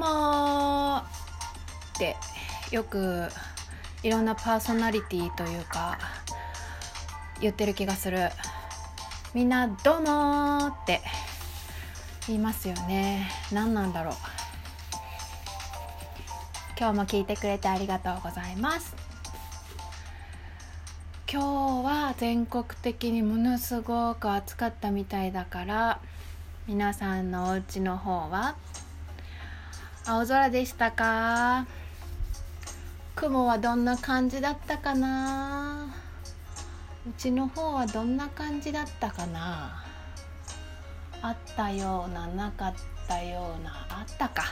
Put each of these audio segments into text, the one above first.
ってよくいろんなパーソナリティというか言ってる気がする。みんな「どうも」って言いますよね。何なんだろう。今日も聞いてくれてありがとうございます。今日は全国的にものすごく暑かったみたいだから皆さんのお家の方は青空でしたか？雲はどんな感じだったかな？うちの方はどんな感じだったかな？あったようななかったようなあったか。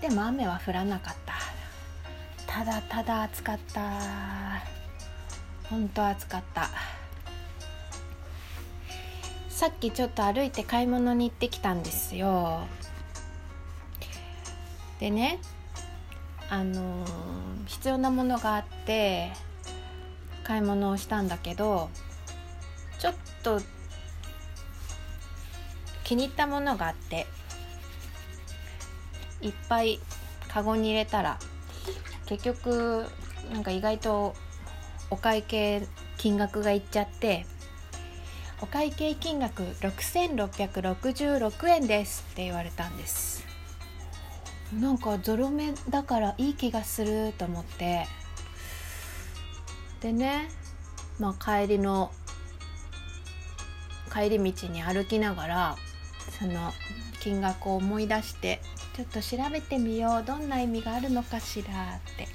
でも雨は降らなかった。ただただ暑かった。本当暑かった。さっきちょっと歩いて買い物に行ってきたんですよ。でねあのー、必要なものがあって買い物をしたんだけどちょっと気に入ったものがあっていっぱいカゴに入れたら結局なんか意外とお会計金額がいっちゃってお会計金額6666円ですって言われたんです。なんかゾロ目だからいい気がすると思って。でねまあ帰りの帰り道に歩きながらその金額を思い出してちょっと調べてみようどんな意味があるのかしらって。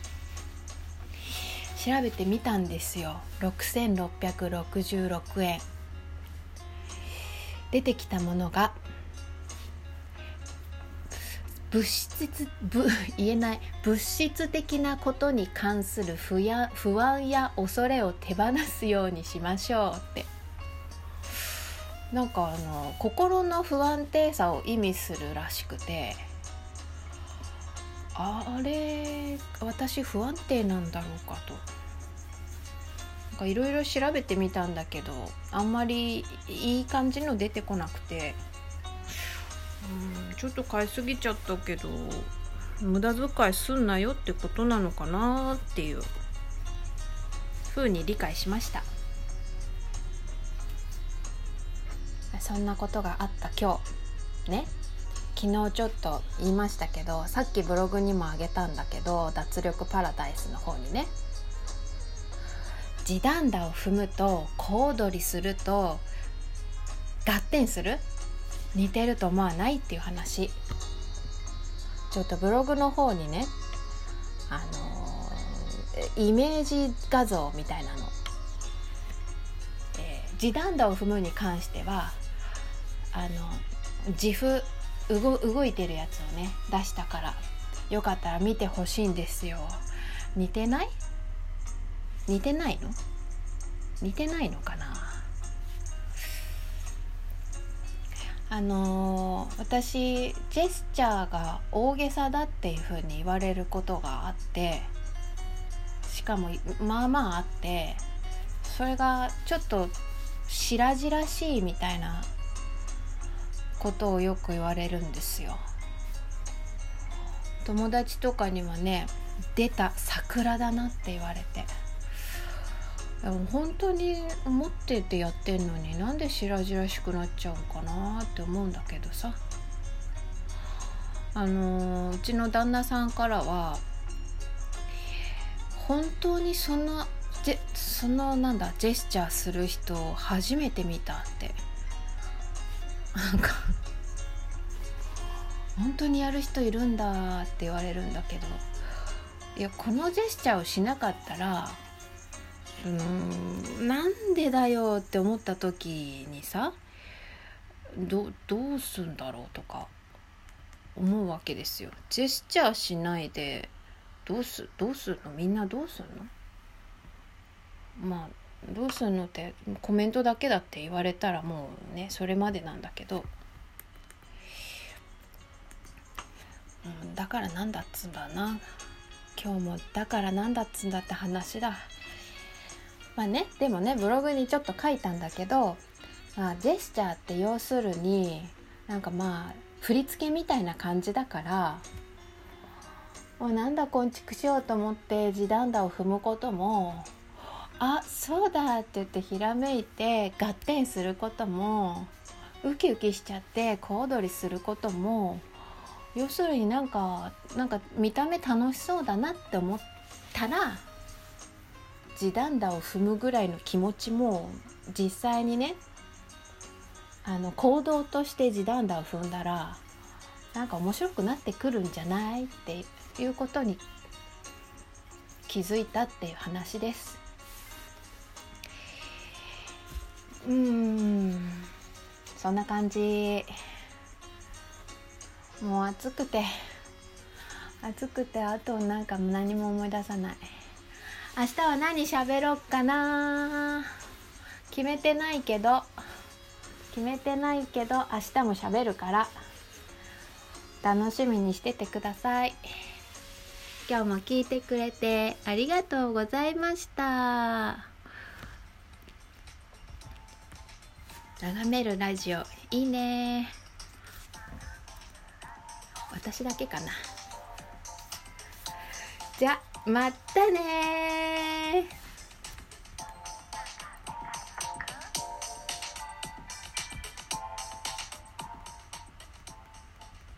調べてみたんですよ。6666円。出てきたものが物質ぶ 言えない。物質的なことに関する不や不安や恐れを手放すようにしましょうって。なんかあの心の不安定さを意味するらしくてあれ私不安定なんだろうかと。なんかいろいろ調べてみたんだけどあんまりいい感じの出てこなくて。うんちょっと買いすぎちゃったけど無駄遣いすんなよってことなのかなっていう。風に理解しました。そんなことがあった今日。ね？昨日ちょっと言いましたけどさっきブログにもあげたんだけど脱力パラダイスの方にね。地団打を踏むと小躍りすると合点する？似てると思わないっていう話。ちょっとブログの方にねあの、イメージ画像みたいなの、えー、地団打を踏むに関してはあの自負動いてるやつをね出したからよかったら見てほしいんですよ。似てない？似てないの？似てないのかな？あのー、私ジェスチャーが大げさだっていうふうに言われることがあってしかもまあまああってそれがちょっと白々しいみたいなことをよく言われるんですよ。友達とかにはね出た桜だなって言われて。本当に思っててやってんのになんで白々しくなっちゃうかなって思うんだけどさ。あのうちの旦那さんからは本当にそんなそのなんだジェスチャーする人を初めて見たって。なんか本当にやる人いるんだって言われるんだけど。いやこのジェスチャーをしなかったらそのなんでだよって思った時にさどどうすんだろうとか思うわけですよ。ジェスチャーしないでどうすどうするの？みんなどうすんの？まあどうすんのってコメントだけだって言われたらもうねそれまでなんだけど、うん、だからなんだっつんだな。今日もだからなんだっつんだって話だ。まあねでもねブログにちょっと書いたんだけど、まあ、ジェスチャーって要するになんかまあ振り付けみたいな感じだからもうなんだこんちくしようと思って地団打を踏むこともあそうだって言ってひらめいて合点することもウキウキしちゃって小躍りすることも要するになんかなんか見た目楽しそうだなって思ったら地団打を踏むぐらいの気持ちも実際にねあの行動として地団打を踏んだらなんか面白くなってくるんじゃないっていうことに気づいたっていう話です。うん。そんな感じ。もう暑くて暑くてあとなんか何も思い出さない。明日は何喋ろっかな？決めてないけど。決めてないけど明日も喋るから。楽しみにしててください。今日も聞いてくれてありがとうございました。眺めるラジオ。いいね。私だけかな。じゃあ。またね